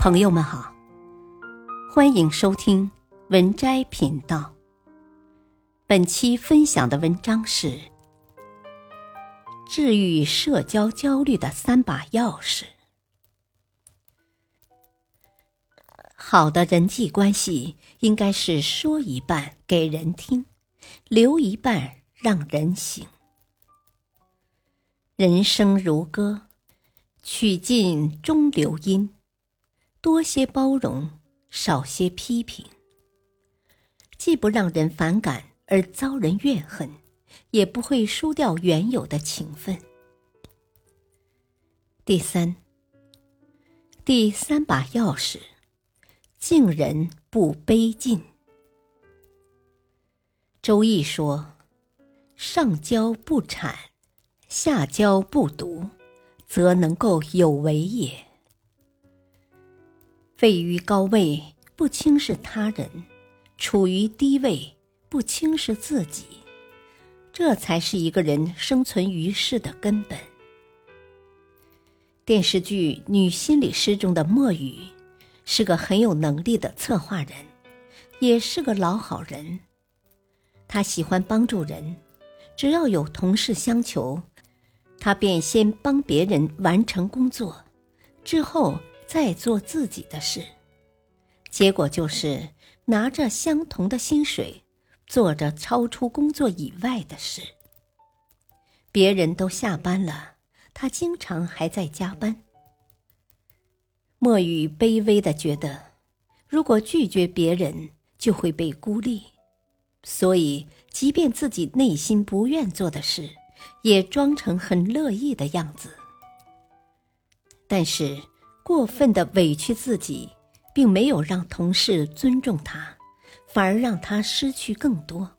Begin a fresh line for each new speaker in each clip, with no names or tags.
朋友们好，欢迎收听文摘频道。本期分享的文章是治愈社交焦虑的三把钥匙。好的人际关系应该是说一半给人听，留一半让人行。人生如歌，曲尽终留音。多些包容，少些批评，既不让人反感而遭人怨恨，也不会输掉原有的情分。第三，第三把钥匙：敬人不卑敬。周易说：“上交不谄，下交不毒，则能够有为也。”位于高位，不轻视他人；处于低位，不轻视自己。这才是一个人生存于世的根本。电视剧《女心理师》中的莫雨，是个很有能力的策划人，也是个老好人。他喜欢帮助人，只要有同事相求，他便先帮别人完成工作，之后。在做自己的事，结果就是拿着相同的薪水，做着超出工作以外的事。别人都下班了，他经常还在加班。墨雨卑微的觉得，如果拒绝别人，就会被孤立，所以即便自己内心不愿做的事，也装成很乐意的样子。但是。过分的委屈自己，并没有让同事尊重他，反而让他失去更多。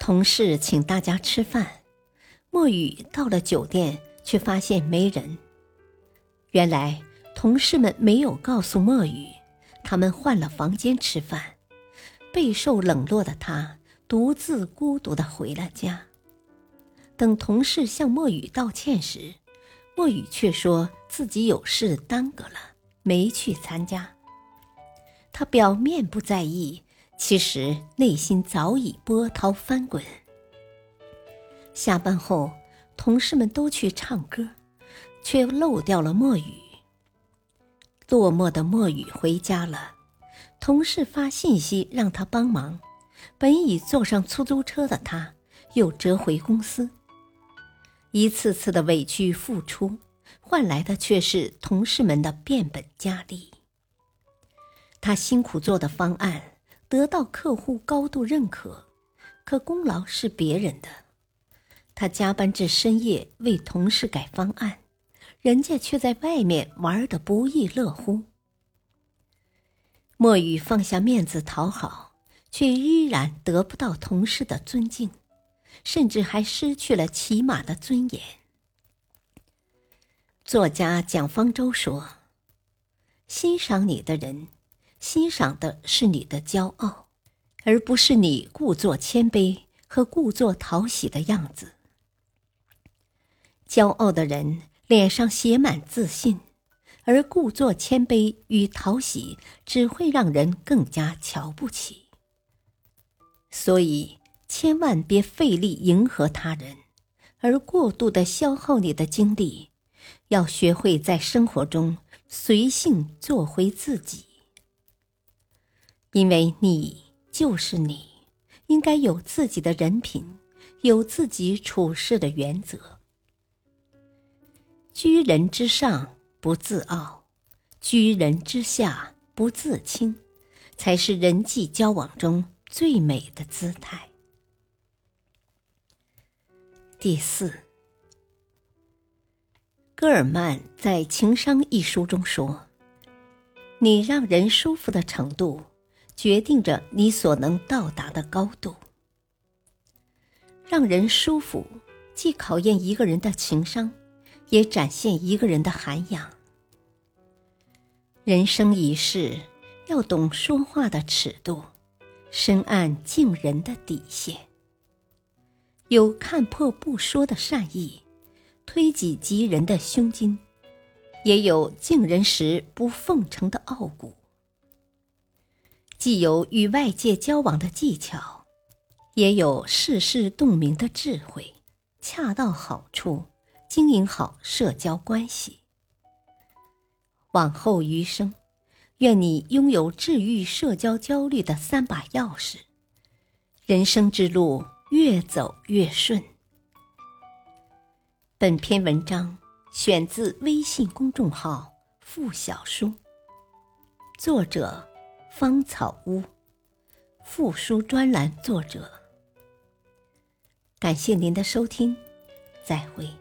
同事请大家吃饭，墨雨到了酒店，却发现没人。原来同事们没有告诉墨雨，他们换了房间吃饭。备受冷落的他，独自孤独的回了家。等同事向墨雨道歉时，墨雨却说自己有事耽搁了，没去参加。他表面不在意，其实内心早已波涛翻滚。下班后，同事们都去唱歌，却漏掉了墨雨。落寞的墨雨回家了，同事发信息让他帮忙，本已坐上出租车的他，又折回公司。一次次的委屈付出，换来的却是同事们的变本加厉。他辛苦做的方案得到客户高度认可，可功劳是别人的。他加班至深夜为同事改方案，人家却在外面玩的不亦乐乎。墨雨放下面子讨好，却依然得不到同事的尊敬。甚至还失去了起码的尊严。作家蒋方舟说：“欣赏你的人，欣赏的是你的骄傲，而不是你故作谦卑和故作讨喜的样子。骄傲的人脸上写满自信，而故作谦卑与讨喜只会让人更加瞧不起。所以。”千万别费力迎合他人，而过度的消耗你的精力。要学会在生活中随性做回自己，因为你就是你，应该有自己的人品，有自己处事的原则。居人之上不自傲，居人之下不自轻，才是人际交往中最美的姿态。第四，戈尔曼在《情商》一书中说：“你让人舒服的程度，决定着你所能到达的高度。让人舒服，既考验一个人的情商，也展现一个人的涵养。人生一世，要懂说话的尺度，深谙敬人的底线。”有看破不说的善意，推己及人的胸襟，也有敬人时不奉承的傲骨；既有与外界交往的技巧，也有世事洞明的智慧，恰到好处经营好社交关系。往后余生，愿你拥有治愈社交焦虑的三把钥匙，人生之路越走越顺。本篇文章选自微信公众号“付小书”，作者芳草屋，附书专栏作者。感谢您的收听，再会。